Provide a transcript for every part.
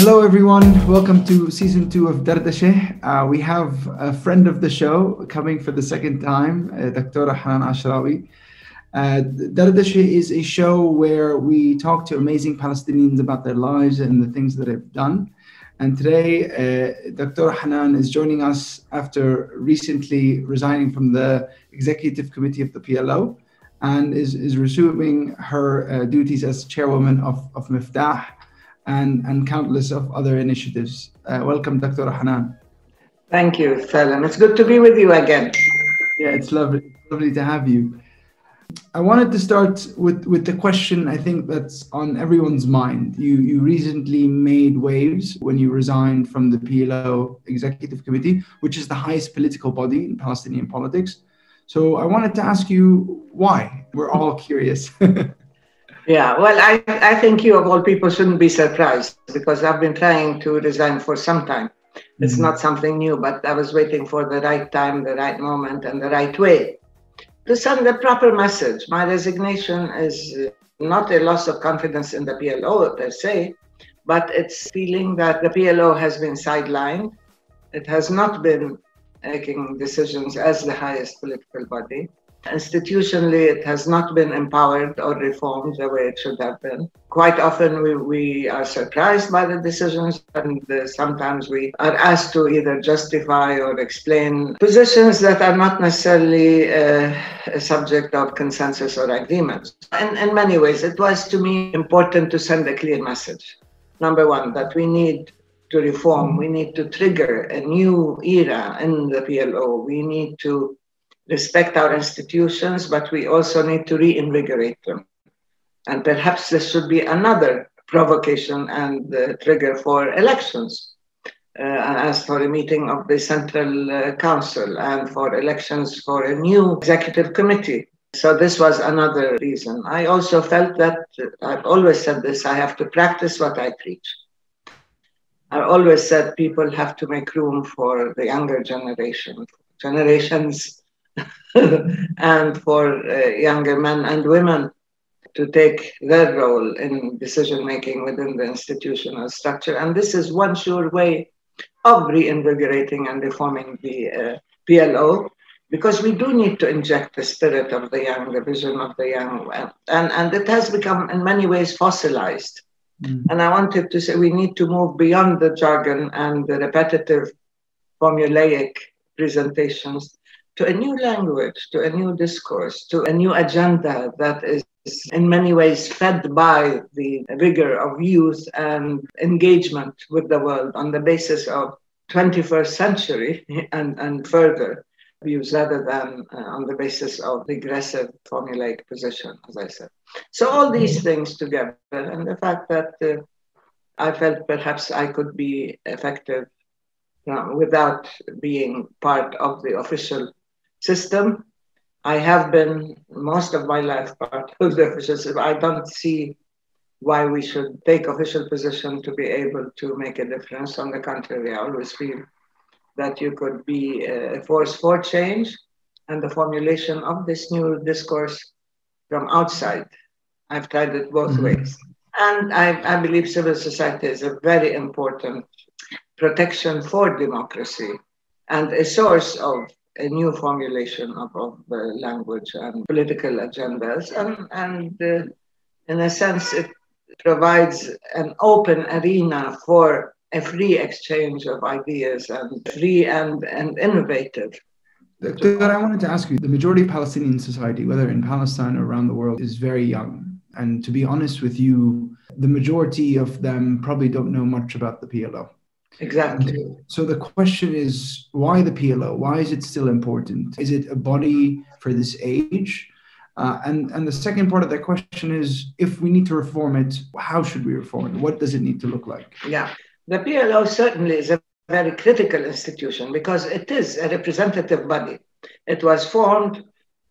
Hello, everyone. Welcome to season two of Dardashe. Uh, we have a friend of the show coming for the second time, uh, Dr. Hanan Ashrawi. Uh, is a show where we talk to amazing Palestinians about their lives and the things that they've done. And today, uh, Dr. Hanan is joining us after recently resigning from the executive committee of the PLO and is, is resuming her uh, duties as chairwoman of, of Miftah and, and countless of other initiatives. Uh, welcome, Dr. Hanan. Thank you, Salem. It's good to be with you again. Yeah, it's lovely, lovely to have you. I wanted to start with, with the question I think that's on everyone's mind. You, you recently made waves when you resigned from the PLO Executive Committee, which is the highest political body in Palestinian politics. So I wanted to ask you why. We're all curious. Yeah, well, I, I think you, of all people, shouldn't be surprised because I've been trying to resign for some time. It's mm-hmm. not something new, but I was waiting for the right time, the right moment, and the right way to send the proper message. My resignation is not a loss of confidence in the PLO per se, but it's feeling that the PLO has been sidelined. It has not been making decisions as the highest political body. Institutionally, it has not been empowered or reformed the way it should have been. Quite often, we, we are surprised by the decisions, and sometimes we are asked to either justify or explain positions that are not necessarily uh, a subject of consensus or agreement. In, in many ways, it was to me important to send a clear message. Number one, that we need to reform, we need to trigger a new era in the PLO. We need to respect our institutions, but we also need to reinvigorate them. And perhaps this should be another provocation and uh, trigger for elections. Uh, as for a meeting of the Central uh, Council and for elections for a new executive committee. So, this was another reason. I also felt that I've always said this I have to practice what I preach. I always said people have to make room for the younger generation, generations and for uh, younger men and women to take their role in decision making within the institutional structure. And this is one sure way of reinvigorating and reforming the uh, PLO, because we do need to inject the spirit of the young, the vision of the young, and, and it has become in many ways fossilized. Mm. And I wanted to say we need to move beyond the jargon and the repetitive formulaic presentations to a new language, to a new discourse, to a new agenda that is in many ways fed by the vigor of youth and engagement with the world on the basis of 21st century and, and further views rather than uh, on the basis of regressive formulaic position, as I said. So all these things together and the fact that uh, I felt perhaps I could be effective uh, without being part of the official system. I have been most of my life part of the official system. I don't see why we should take official position to be able to make a difference. On the contrary, I always feel that you could be a force for change and the formulation of this new discourse from outside. I've tried it both mm-hmm. ways. And I, I believe civil society is a very important protection for democracy and a source of a new formulation of, of language and political agendas. And, and uh, in a sense, it provides an open arena for a free exchange of ideas and free and, and innovative. Doctor, I wanted to ask you the majority of Palestinian society, whether in Palestine or around the world, is very young. And to be honest with you, the majority of them probably don't know much about the PLO. Exactly. So the question is why the PLO? Why is it still important? Is it a body for this age? Uh, and, and the second part of that question is if we need to reform it, how should we reform it? What does it need to look like? Yeah, the PLO certainly is a very critical institution because it is a representative body. It was formed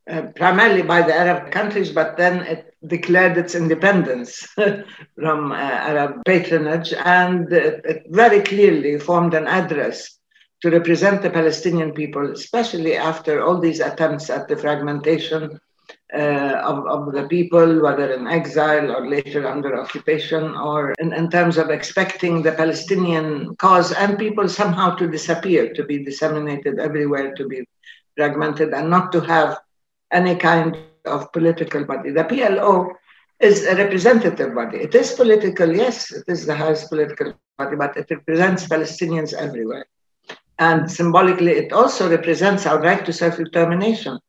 uh, primarily by the Arab countries, but then it declared its independence from uh, Arab patronage and it, very clearly formed an address to represent the Palestinian people, especially after all these attempts at the fragmentation uh, of, of the people, whether in exile or later under occupation, or in, in terms of expecting the Palestinian cause and people somehow to disappear, to be disseminated everywhere, to be fragmented, and not to have any kind of political body. The PLO is a representative body. It is political, yes, it is the highest political body, but it represents Palestinians everywhere. And symbolically, it also represents our right to self determination.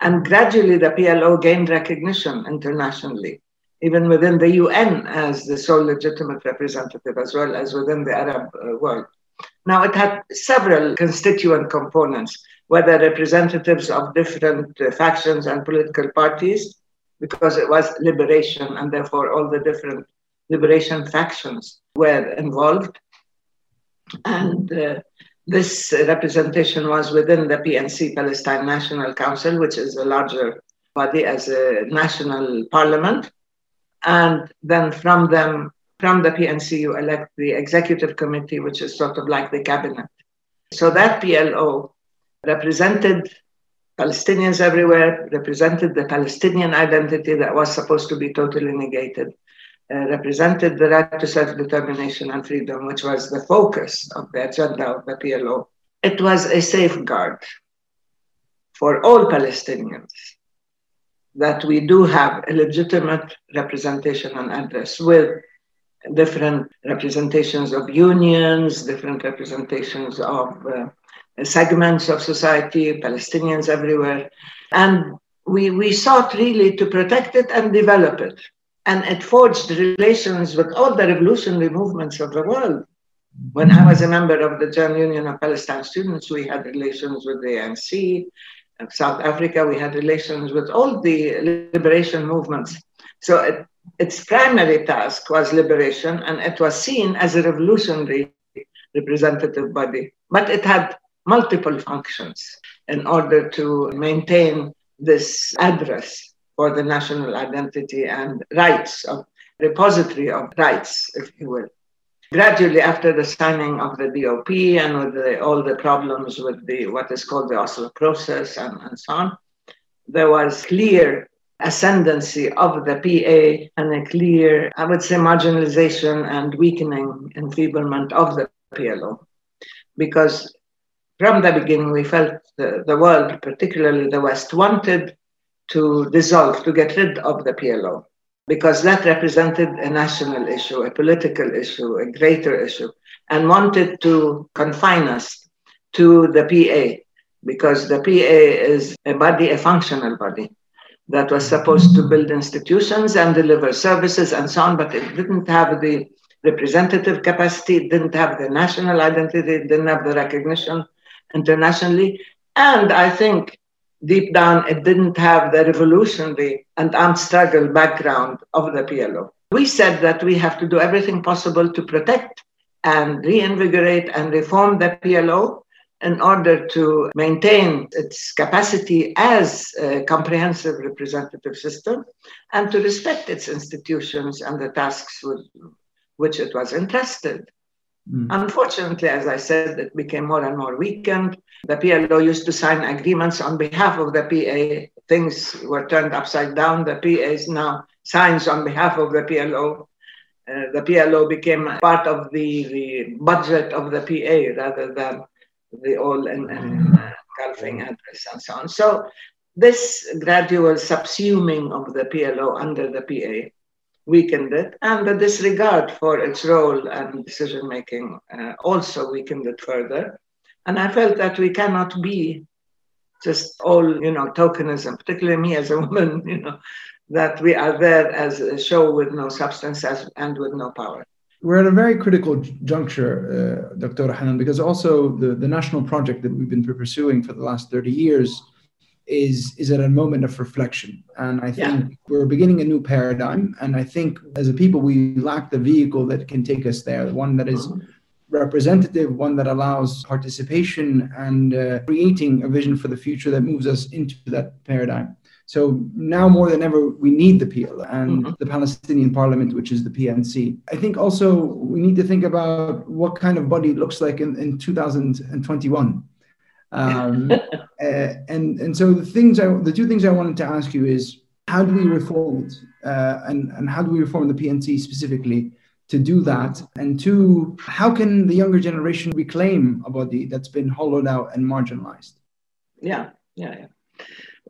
And gradually, the PLO gained recognition internationally, even within the UN as the sole legitimate representative, as well as within the Arab uh, world. Now, it had several constituent components, whether representatives of different uh, factions and political parties, because it was liberation, and therefore all the different liberation factions were involved. And uh, this representation was within the PNC, Palestine National Council, which is a larger body as a national parliament. And then from them, from the PNC, you elect the executive committee, which is sort of like the cabinet. So that PLO represented Palestinians everywhere, represented the Palestinian identity that was supposed to be totally negated, uh, represented the right to self determination and freedom, which was the focus of the agenda of the PLO. It was a safeguard for all Palestinians that we do have a legitimate representation and address with different representations of unions, different representations of uh, segments of society, Palestinians everywhere. And we, we sought really to protect it and develop it. And it forged relations with all the revolutionary movements of the world. When I was a member of the General Union of Palestine Students, we had relations with the ANC. In South Africa, we had relations with all the liberation movements. So it, its primary task was liberation, and it was seen as a revolutionary representative body. But it had multiple functions in order to maintain this address for the national identity and rights of repository of rights, if you will. Gradually, after the signing of the DOP and with the, all the problems with the what is called the Oslo process and, and so on, there was clear ascendancy of the PA and a clear, I would say, marginalization and weakening, enfeeblement of the PLO. Because from the beginning, we felt the, the world, particularly the West, wanted to dissolve, to get rid of the PLO, because that represented a national issue, a political issue, a greater issue, and wanted to confine us to the PA, because the PA is a body, a functional body that was supposed to build institutions and deliver services and so on, but it didn't have the representative capacity, it didn't have the national identity, it didn't have the recognition internationally. And I think deep down it didn't have the revolutionary and armed struggle background of the PLO. We said that we have to do everything possible to protect and reinvigorate and reform the PLO in order to maintain its capacity as a comprehensive representative system and to respect its institutions and the tasks with which it was entrusted. Mm. Unfortunately, as I said, it became more and more weakened. The PLO used to sign agreements on behalf of the PA. Things were turned upside down. The PA is now signs on behalf of the PLO. Uh, the PLO became part of the, the budget of the PA rather than the all engulfing address and so on. So this gradual subsuming of the PLO under the PA weakened it, and the disregard for its role and decision making uh, also weakened it further. And I felt that we cannot be just all, you know, tokenism, particularly me as a woman, you know, that we are there as a show with no substance as, and with no power. We're at a very critical juncture, uh, Dr. Hanan, because also the, the national project that we've been pursuing for the last 30 years is is at a moment of reflection and i think yeah. we're beginning a new paradigm and i think as a people we lack the vehicle that can take us there the one that is representative one that allows participation and uh, creating a vision for the future that moves us into that paradigm so now more than ever, we need the PLO and mm-hmm. the Palestinian Parliament, which is the PNC. I think also we need to think about what kind of body it looks like in, in 2021 Um, uh, and and so the things I, the two things I wanted to ask you is how do we reform it, uh, and and how do we reform the PNC specifically to do that, and two, how can the younger generation reclaim a body that's been hollowed out and marginalized? Yeah, yeah, yeah.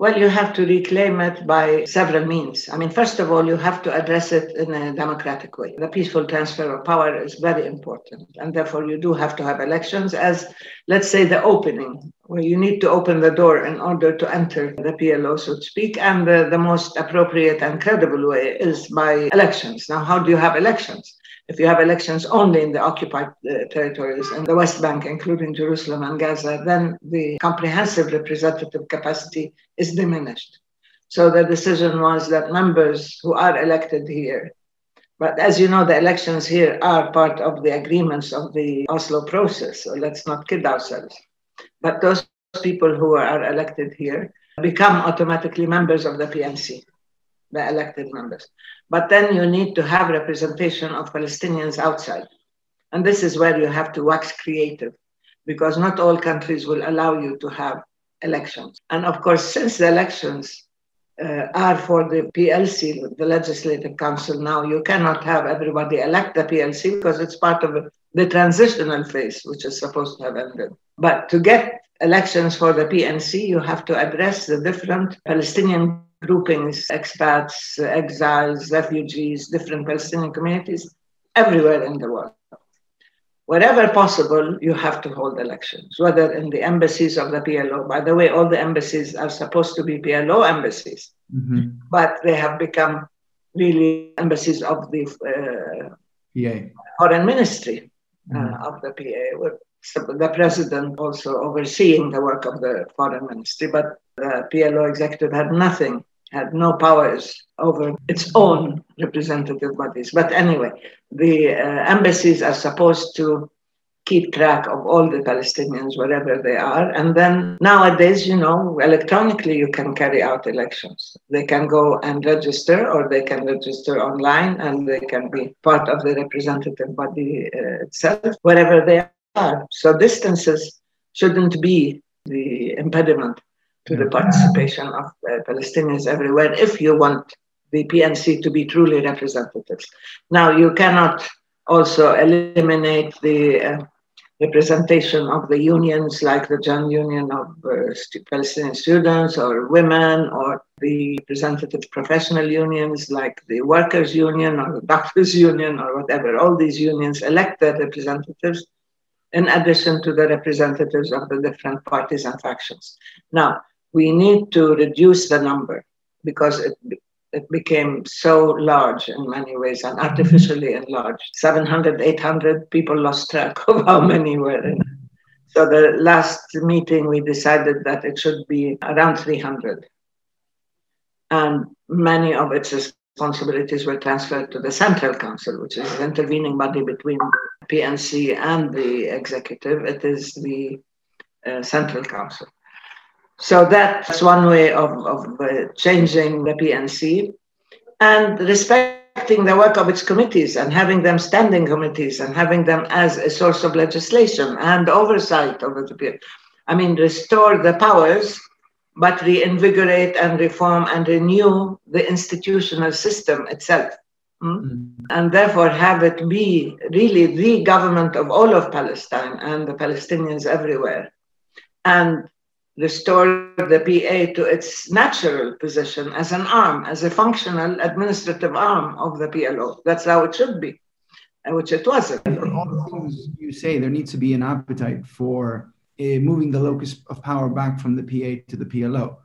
Well, you have to reclaim it by several means. I mean, first of all, you have to address it in a democratic way. The peaceful transfer of power is very important. And therefore, you do have to have elections as, let's say, the opening, where you need to open the door in order to enter the PLO, so to speak. And the, the most appropriate and credible way is by elections. Now, how do you have elections? If you have elections only in the occupied uh, territories and the West Bank, including Jerusalem and Gaza, then the comprehensive representative capacity is diminished. So the decision was that members who are elected here, but as you know, the elections here are part of the agreements of the Oslo process, so let's not kid ourselves. But those people who are elected here become automatically members of the PNC, the elected members. But then you need to have representation of Palestinians outside. And this is where you have to wax creative because not all countries will allow you to have elections. And of course, since the elections uh, are for the PLC, the Legislative Council now, you cannot have everybody elect the PLC because it's part of the transitional phase, which is supposed to have ended. But to get elections for the PNC, you have to address the different Palestinian groupings, expats, exiles, refugees, different Palestinian communities everywhere in the world. Wherever possible, you have to hold elections, whether in the embassies of the PLO. By the way, all the embassies are supposed to be PLO embassies, mm-hmm. but they have become really embassies of the uh, PA. foreign ministry uh, mm-hmm. of the PA, with the president also overseeing the work of the foreign ministry. But the PLO executive had nothing had no powers over its own representative bodies. But anyway, the uh, embassies are supposed to keep track of all the Palestinians wherever they are. And then nowadays, you know, electronically you can carry out elections. They can go and register or they can register online and they can be part of the representative body uh, itself, wherever they are. So distances shouldn't be the impediment to the participation of uh, Palestinians everywhere if you want the PNC to be truly representative. Now, you cannot also eliminate the uh, representation of the unions like the Joint Union of uh, Palestinian Students or women or the representative professional unions like the Workers' Union or the Doctors' Union or whatever. All these unions elect their representatives in addition to the representatives of the different parties and factions. Now, we need to reduce the number because it, it became so large in many ways and artificially enlarged. 700, 800 people lost track of how many were in. So the last meeting, we decided that it should be around 300. And many of its responsibilities were transferred to the Central Council, which is the intervening body between the PNC and the executive. It is the uh, Central Council. So that's one way of, of uh, changing the PNC and respecting the work of its committees and having them standing committees and having them as a source of legislation and oversight over the PNC. I mean, restore the powers, but reinvigorate and reform and renew the institutional system itself. Mm? And therefore, have it be really the government of all of Palestine and the Palestinians everywhere. And restore the PA to its natural position as an arm, as a functional administrative arm of the PLO. That's how it should be, which it wasn't. all the things you say, there needs to be an appetite for uh, moving the locus of power back from the PA to the PLO.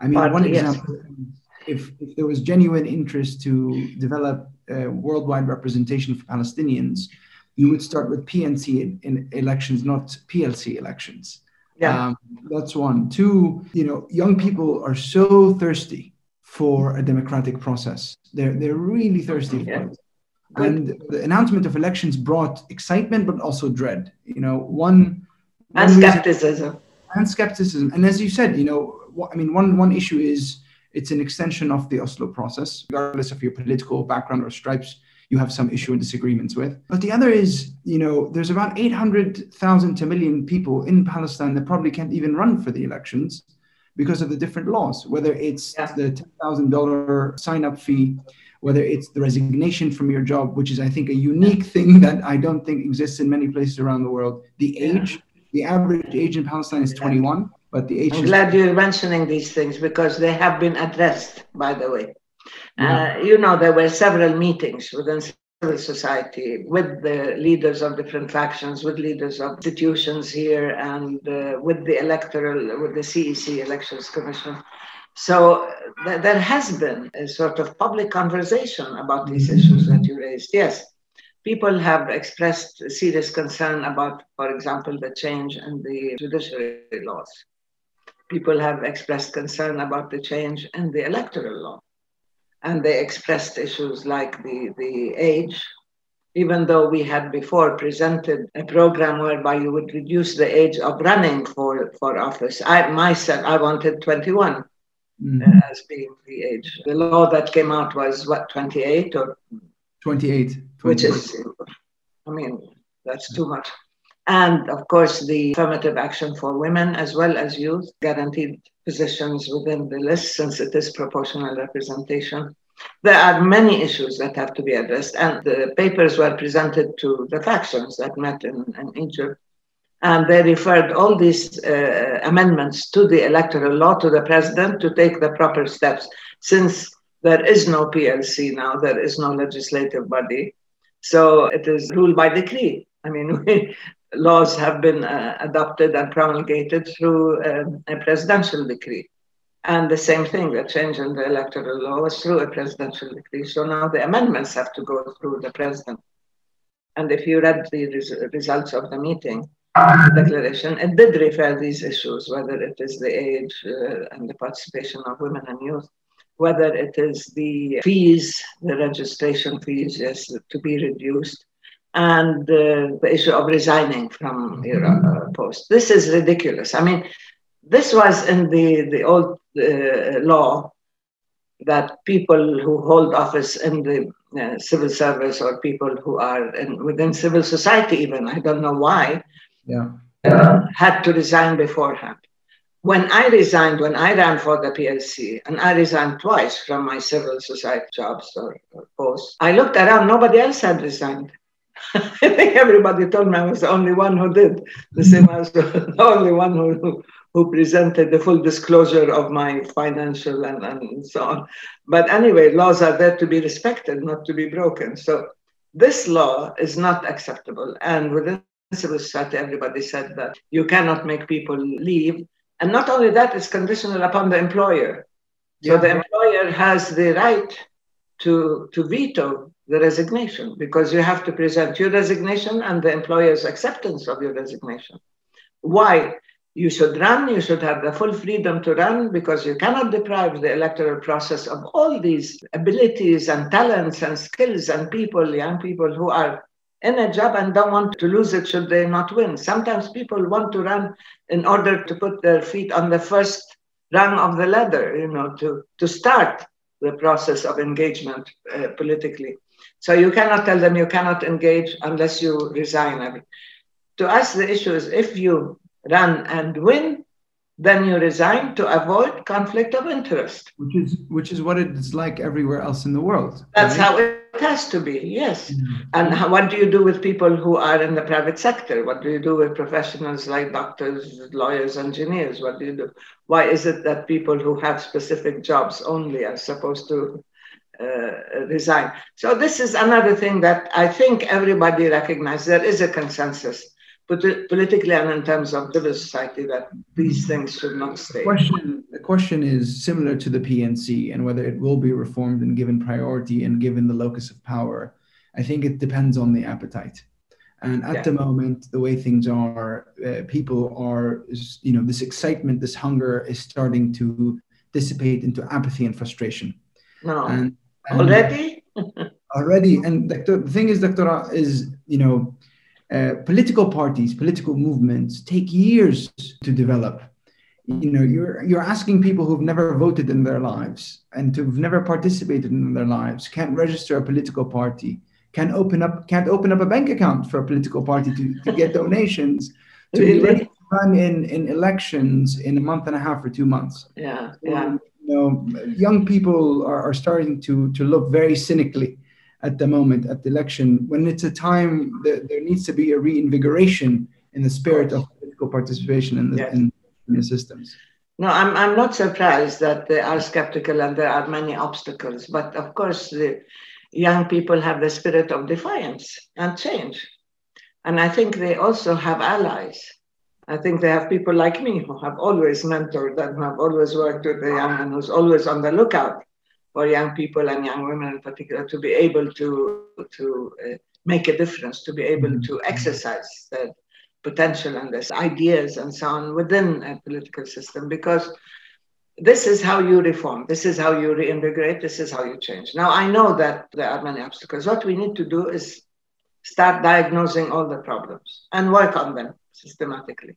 I mean, Partly, one example, yes. if, if there was genuine interest to develop worldwide representation for Palestinians, you would start with PNC in, in elections, not PLC elections. Yeah. Um, that's one. Two, you know, young people are so thirsty for a democratic process. They're they're really thirsty yeah. for it. And the announcement of elections brought excitement, but also dread. You know, one and one skepticism. Reason, and skepticism. And as you said, you know, I mean, one one issue is it's an extension of the Oslo process, regardless of your political background or stripes. You have some issue and disagreements with. But the other is, you know, there's about 800,000 to a million people in Palestine that probably can't even run for the elections because of the different laws, whether it's yeah. the $10,000 sign up fee, whether it's the resignation from your job, which is, I think, a unique thing that I don't think exists in many places around the world. The age, the average age in Palestine is 21, but the age. I'm glad you're mentioning these things because they have been addressed, by the way. Yeah. Uh, you know, there were several meetings within civil society with the leaders of different factions, with leaders of institutions here, and uh, with the electoral, with the CEC Elections Commission. So th- there has been a sort of public conversation about these mm-hmm. issues that you raised. Yes, people have expressed serious concern about, for example, the change in the judiciary laws. People have expressed concern about the change in the electoral law and they expressed issues like the, the age, even though we had before presented a program whereby you would reduce the age of running for, for office. I myself, I wanted 21 mm-hmm. uh, as being the age. The law that came out was what, 28 or 28, 28. which is, I mean, that's too much. And of course, the affirmative action for women as well as youth, guaranteed positions within the list since it is proportional representation. There are many issues that have to be addressed, and the papers were presented to the factions that met in, in Egypt. And they referred all these uh, amendments to the electoral law, to the president to take the proper steps. Since there is no PLC now, there is no legislative body. So it is ruled by decree. I mean, we, laws have been uh, adopted and promulgated through um, a presidential decree. And the same thing, the change in the electoral law was through a presidential decree. So now the amendments have to go through the president. And if you read the res- results of the meeting, the declaration, it did refer these issues, whether it is the age uh, and the participation of women and youth, whether it is the fees, the registration fees, yes, to be reduced, and uh, the issue of resigning from your uh, post. This is ridiculous. I mean, this was in the, the old uh, law that people who hold office in the uh, civil service or people who are in, within civil society, even, I don't know why, yeah. Uh, had to resign beforehand. When I resigned, when I ran for the PLC, and I resigned twice from my civil society jobs or, or posts, I looked around, nobody else had resigned. I think everybody told me I was the only one who did. The same mm-hmm. as the only one who, who presented the full disclosure of my financial and, and so on. But anyway, laws are there to be respected, not to be broken. So this law is not acceptable. And within civil society, everybody said that you cannot make people leave. And not only that, it's conditional upon the employer. So yeah. the employer has the right to, to veto the resignation because you have to present your resignation and the employer's acceptance of your resignation. Why? You should run, you should have the full freedom to run because you cannot deprive the electoral process of all these abilities and talents and skills and people, young people who are in a job and don't want to lose it should they not win. Sometimes people want to run in order to put their feet on the first rung of the ladder, you know, to, to start the process of engagement uh, politically. So you cannot tell them you cannot engage unless you resign. To us, the issue is if you run and win, then you resign to avoid conflict of interest. Which is which is what it's like everywhere else in the world. That's right? how it has to be, yes. Mm-hmm. And how, what do you do with people who are in the private sector? What do you do with professionals like doctors, lawyers, engineers? What do you do? Why is it that people who have specific jobs only are supposed to uh, resign. So this is another thing that I think everybody recognizes. There is a consensus politically and in terms of civil society that these things should not stay. The question, the question is similar to the PNC and whether it will be reformed and given priority and given the locus of power. I think it depends on the appetite. And at yeah. the moment, the way things are, uh, people are, you know, this excitement, this hunger is starting to dissipate into apathy and frustration. No. And already already and the thing is doctora is you know uh, political parties political movements take years to develop you know you're you're asking people who've never voted in their lives and who've never participated in their lives can't register a political party can't open up can't open up a bank account for a political party to, to get donations to be ready to run in, in elections in a month and a half or two months. Yeah, yeah. You know, young people are, are starting to to look very cynically at the moment at the election when it's a time that there needs to be a reinvigoration in the spirit of political participation in the, yes. in, in the systems. No, I'm, I'm not surprised that they are skeptical and there are many obstacles. But of course, the young people have the spirit of defiance and change. And I think they also have allies. I think they have people like me who have always mentored and who have always worked with the young and who's always on the lookout for young people and young women in particular to be able to, to uh, make a difference, to be able to mm-hmm. exercise their potential and their ideas and so on within a political system because this is how you reform, this is how you reintegrate, this is how you change. Now, I know that there are many obstacles. What we need to do is start diagnosing all the problems and work on them systematically.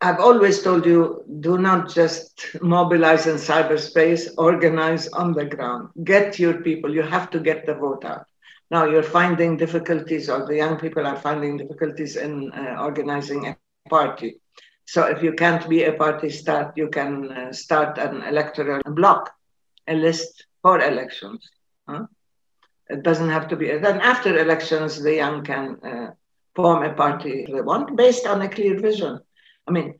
I've always told you do not just mobilize in cyberspace, organize on the ground. Get your people, you have to get the vote out. Now you're finding difficulties, or the young people are finding difficulties in uh, organizing a party. So if you can't be a party start, you can uh, start an electoral block, a list for elections. Huh? It doesn't have to be. Then after elections, the young can uh, form a party they want based on a clear vision. I mean,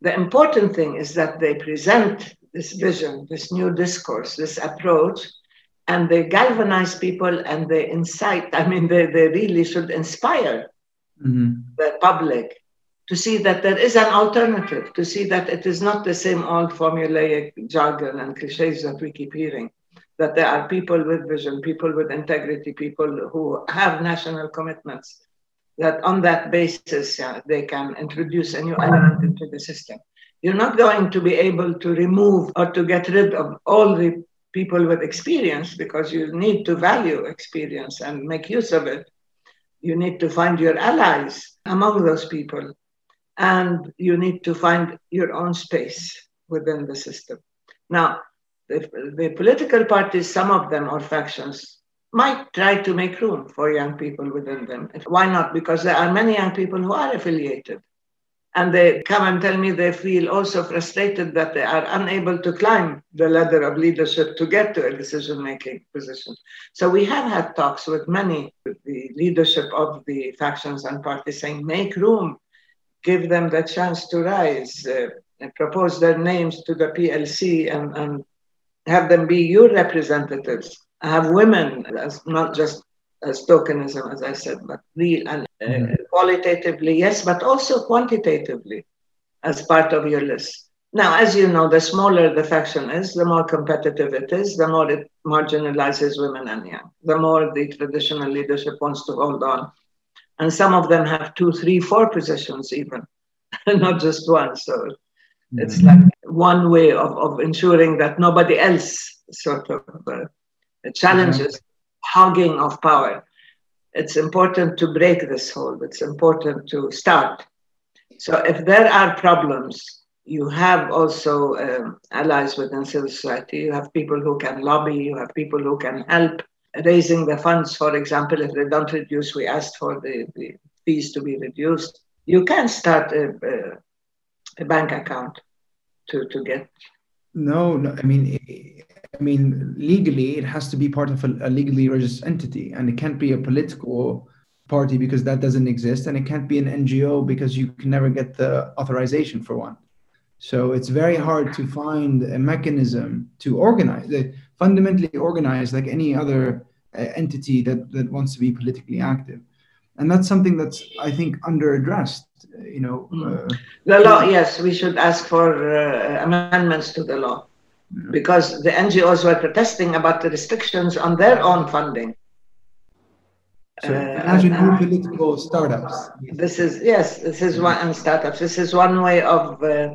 the important thing is that they present this vision, this new discourse, this approach, and they galvanize people and they incite. I mean, they, they really should inspire mm-hmm. the public to see that there is an alternative, to see that it is not the same old formulaic jargon and cliches that we keep hearing, that there are people with vision, people with integrity, people who have national commitments, that on that basis yeah, they can introduce a new element into the system. You're not going to be able to remove or to get rid of all the people with experience because you need to value experience and make use of it. You need to find your allies among those people and you need to find your own space within the system. Now, the, the political parties, some of them or factions, might try to make room for young people within them. Why not? Because there are many young people who are affiliated. And they come and tell me they feel also frustrated that they are unable to climb the ladder of leadership to get to a decision making position. So we have had talks with many, the leadership of the factions and parties saying, make room give them the chance to rise, uh, propose their names to the PLC and, and have them be your representatives. Have women as not just as tokenism, as I said, but real and uh, mm-hmm. qualitatively, yes, but also quantitatively as part of your list. Now, as you know, the smaller the faction is, the more competitive it is, the more it marginalizes women and young, the more the traditional leadership wants to hold on and some of them have two, three, four positions even, not just one. So mm-hmm. it's like one way of, of ensuring that nobody else sort of uh, challenges mm-hmm. hogging of power. It's important to break this hold. It's important to start. So if there are problems, you have also um, allies within civil society. You have people who can lobby. You have people who can help raising the funds, for example, if they don't reduce, we asked for the, the fees to be reduced. You can start a, a, a bank account to, to get. No, no, I mean, I mean, legally, it has to be part of a, a legally registered entity, and it can't be a political party because that doesn't exist, and it can't be an NGO because you can never get the authorization for one. So it's very hard to find a mechanism to organize it, fundamentally organize like any other uh, entity that, that wants to be politically active. And that's something that's, I think, under addressed. You know, hmm. uh, the law. Yes, we should ask for uh, amendments to the law. Because the NGOs were protesting about the restrictions on their own funding. So uh, imagine new political startups. This is yes, this is one and startups. This is one way of uh,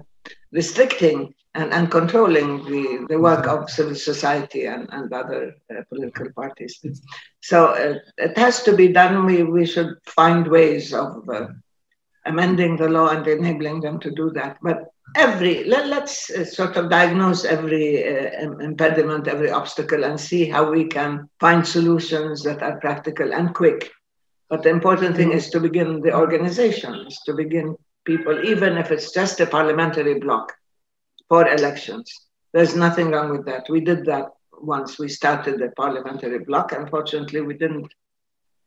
restricting and, and controlling the, the work of civil society and, and other uh, political parties. So uh, it has to be done. We, we should find ways of uh, amending the law and enabling them to do that. But every let, us uh, sort of diagnose every uh, impediment every obstacle and see how we can find solutions that are practical and quick. But the important thing is to begin the organization is to begin people even if it's just a parliamentary block for elections. There's nothing wrong with that. We did that once. We started the parliamentary block. Unfortunately we didn't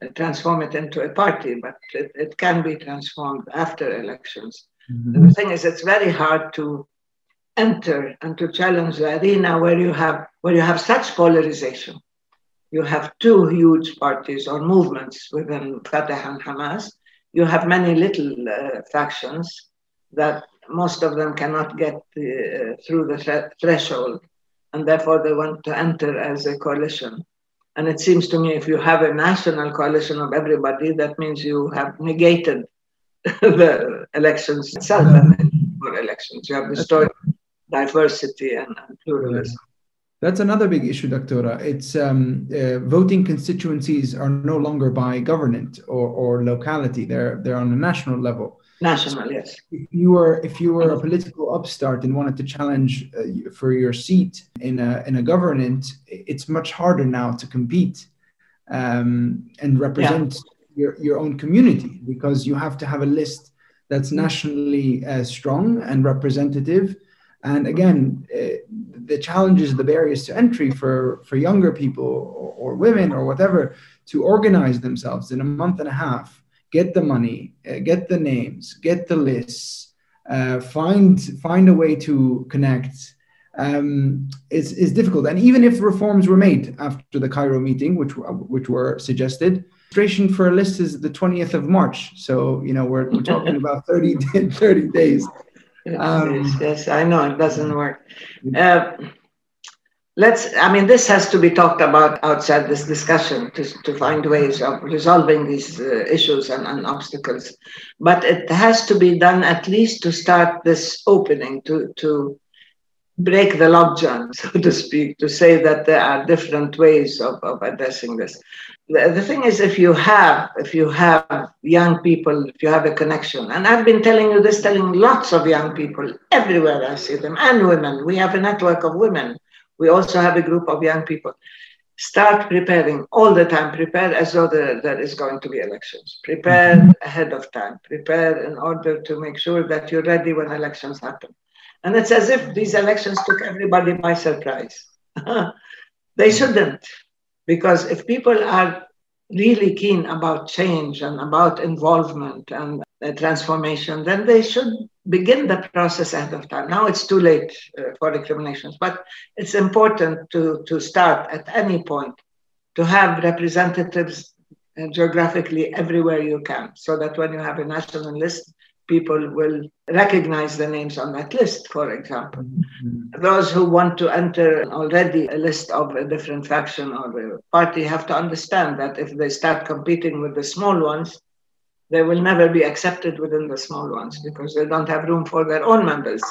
uh, transform it into a party but it, it can be transformed after elections Mm-hmm. The thing is, it's very hard to enter and to challenge the arena where you have where you have such polarization. You have two huge parties or movements within Fatah and Hamas. You have many little uh, factions that most of them cannot get uh, through the th- threshold, and therefore they want to enter as a coalition. And it seems to me if you have a national coalition of everybody, that means you have negated the elections itself and for elections. You have destroyed diversity and, and pluralism. That's another big issue, Doctora. It's um, uh, voting constituencies are no longer by government or, or locality. They're they're on a national level. National, yes. If you were if you were a political upstart and wanted to challenge uh, for your seat in a in a government, it's much harder now to compete um, and represent yeah your, your own community because you have to have a list that's nationally uh, strong and representative. And again, uh, the challenges, the barriers to entry for, for younger people or, or, women or whatever to organize themselves in a month and a half, get the money, uh, get the names, get the lists, uh, find find a way to connect. Um, is, is difficult. And even if reforms were made after the Cairo meeting, which which were suggested, registration for a list is the 20th of March. So, you know, we're, we're talking about 30, 30 days. Um, yes, yes, I know it doesn't work. Uh, let's, I mean, this has to be talked about outside this discussion to, to find ways of resolving these uh, issues and, and obstacles. But it has to be done at least to start this opening, to, to break the logjam, so to speak, to say that there are different ways of, of addressing this the, the thing is if you have if you have young people if you have a connection and i've been telling you this telling lots of young people everywhere i see them and women we have a network of women. We also have a group of young people. Start preparing all the time prepare as though there, there is going to be elections. Prepare mm-hmm. ahead of time. Prepare in order to make sure that you're ready when elections happen. And it's as if these elections took everybody by surprise. They shouldn't because if people are really keen about change and about involvement and uh, transformation, then they should begin the process ahead of time. Now it's too late uh, for recriminations, but it's important to, to start at any point to have representatives uh, geographically everywhere you can so that when you have a national list, people will recognize the names on that list, for example. Mm-hmm. Those who want to enter already a list of a different faction or a party have to understand that if they start competing with the small ones, they will never be accepted within the small ones because they don't have room for their own members.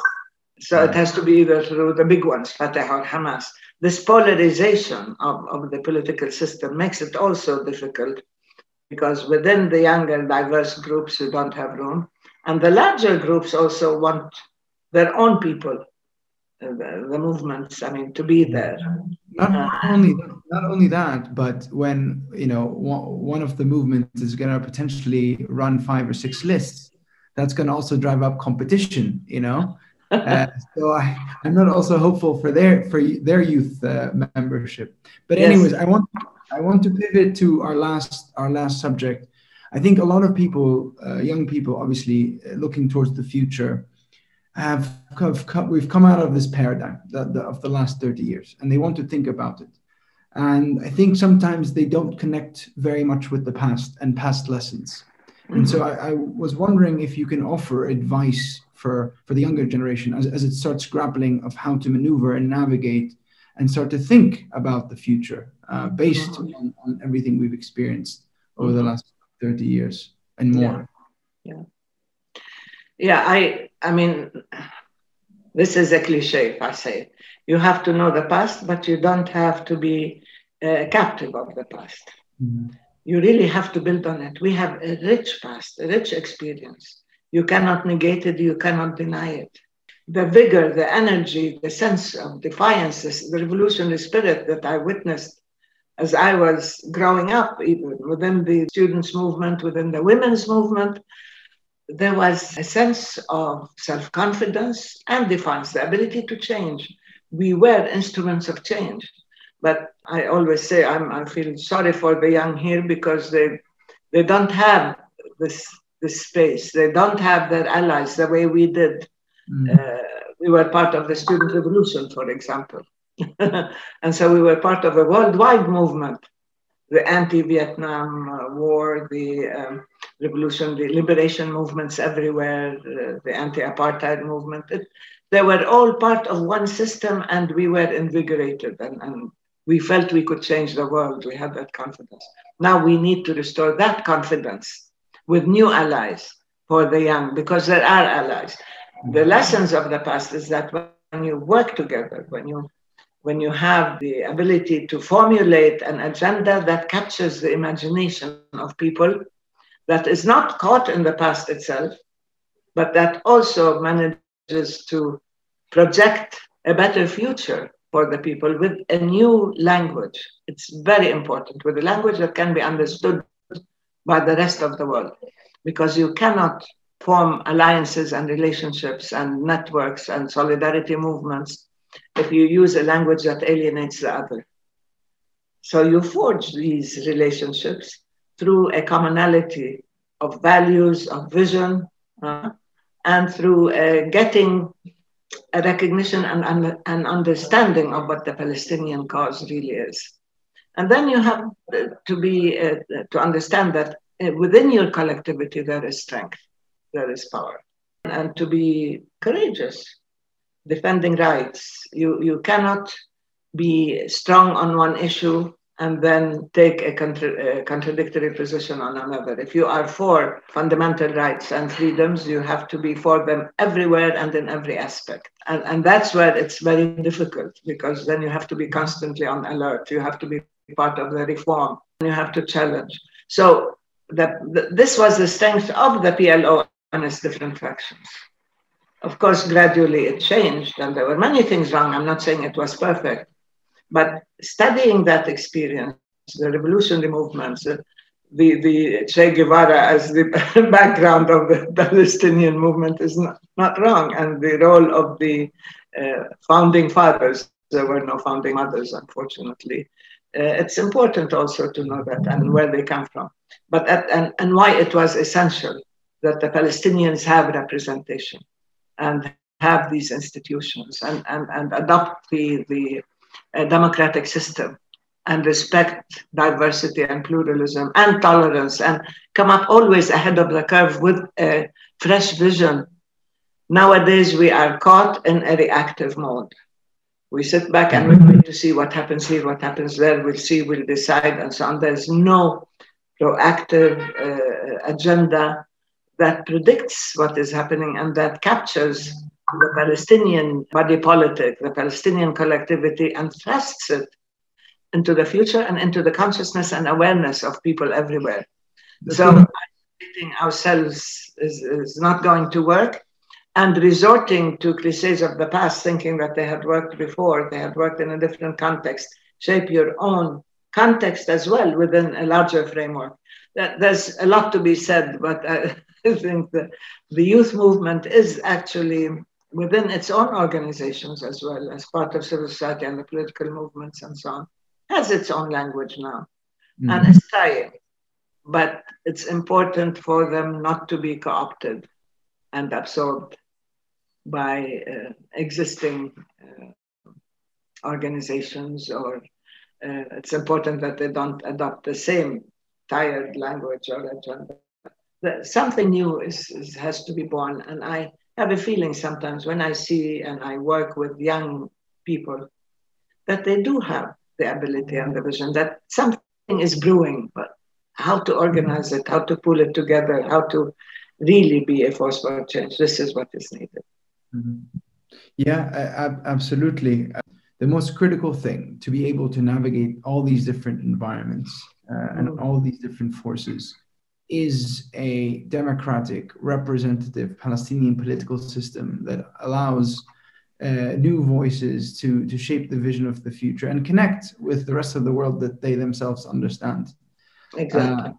So it has to be either through the big ones, Fatah or Hamas. This polarization of, of the political system makes it also difficult because within the younger, diverse groups who don't have room, and the larger groups also want their own people, uh, the, the, movements, I mean, to be there. Not only not only that, but when you know one of the movements is going to potentially run five or six lists, that's going to also drive up competition. You know. Uh, so I, I'm not also hopeful for their for their youth uh, membership. But anyways. I want I want to pivot to our last our last subject, I think a lot of people, uh, young people, obviously uh, looking towards the future, have, have come, we've come out of this paradigm the, the, of the last 30 years, and they want to think about it. And I think sometimes they don't connect very much with the past and past lessons. Mm-hmm. And so I, I, was wondering if you can offer advice for, for the younger generation as, as it starts grappling of how to maneuver and navigate and start to think about the future uh, based mm-hmm. on, on everything we've experienced over the last 30 years and more. Yeah. yeah. Yeah, I I mean this is a cliche if I say it. You have to know the past, but you don't have to be uh, captive of the past. Mm-hmm. You really have to build on it. We have a rich past, a rich experience. You cannot negate it, you cannot deny it. the vigor, the energy, the sense of defiance, the revolutionary spirit that I witnessed as I was growing up, even within the students' movement, within the women's movement, there was a sense of self confidence and defiance, the ability to change. We were instruments of change. But I always say I'm, I feel sorry for the young here because they, they don't have this, this space. They don't have their allies the way we did. Mm. Uh, we were part of the student revolution, for example. and so we were part of a worldwide movement the anti-Vietnam uh, War, the um, revolution, the liberation movements everywhere, uh, the anti-apartheid movement. It, they were all part of one system, and we were invigorated, and, and we felt we could change the world. We had that confidence. Now we need to restore that confidence with new allies for the young, because there are allies. The lessons of the past is that when you work together, when you when you have the ability to formulate an agenda that captures the imagination of people, that is not caught in the past itself, but that also manages to project a better future for the people with a new language. It's very important, with a language that can be understood by the rest of the world, because you cannot form alliances and relationships and networks and solidarity movements if you use a language that alienates the other. So you forge these relationships through a commonality of values, of vision, uh, and through uh, getting a recognition and an understanding of what the Palestinian cause really is. And then you have to be uh, to understand that uh, within your collectivity there is strength, there is power, and to be courageous defending rights. You, you cannot be strong on one issue and then take a, contra- a, contradictory position on another. If you are for fundamental rights and freedoms, you have to be for them everywhere and in every aspect. And, and that's where it's very difficult because then you have to be constantly on alert. You have to be part of the reform. You have to challenge. So the, the, this was the strength of the PLO and its different factions. Of course, gradually it changed, and there were many things wrong. I'm not saying it was perfect, but studying that experience, the revolutionary movements, the, the Che Guevara as the background of the Palestinian movement is not, not wrong, and the role of the uh, founding fathers. There were no founding mothers, unfortunately. Uh, it's important also to know that and where they come from, but at, and, and why it was essential that the Palestinians have representation and have these institutions and, and, and adopt the, the uh, democratic system and respect diversity and pluralism and tolerance and come up always ahead of the curve with a fresh vision. Nowadays, we are caught in a reactive mode. We sit back and we wait to see what happens here, what happens there. We'll see, we'll decide, and so on. There's no proactive uh, agenda that predicts what is happening and that captures the Palestinian body politic, the Palestinian collectivity, and thrusts it into the future and into the consciousness and awareness of people everywhere. So, mm-hmm. isolating ourselves is, is not going to work. And resorting to cliches of the past, thinking that they had worked before, they had worked in a different context, shape your own context as well within a larger framework. That, there's a lot to be said, but I think the, the youth movement is actually within its own organizations as well as part of civil society and the political movements and so on, has its own language now mm-hmm. and is trying. But it's important for them not to be co opted and absorbed by uh, existing uh, organizations, or it's important that they don't adopt the same tired language or agenda something new is, is, has to be born. And I have a feeling sometimes when I see and I work with young people that they do have the ability and the vision that something is brewing, but how to organize it, how to pull it together, how to really be a force for change. This is what is needed. Mm-hmm. Yeah, absolutely. The most critical thing to be able to navigate all these different environments uh, and mm-hmm. all these different forces is a democratic, representative Palestinian political system that allows uh, new voices to, to shape the vision of the future and connect with the rest of the world that they themselves understand. Exactly. Uh,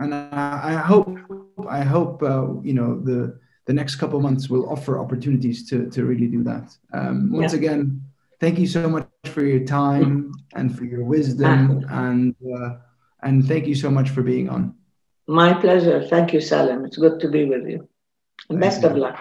and I, I, hope, I hope, uh, you know, the the next couple months will offer opportunities to to really do that. Um, once yeah. again, thank you so much for your time and for your wisdom and uh, and thank you so much for being on. My pleasure. Thank you, Salem. It's good to be with you. And best of luck.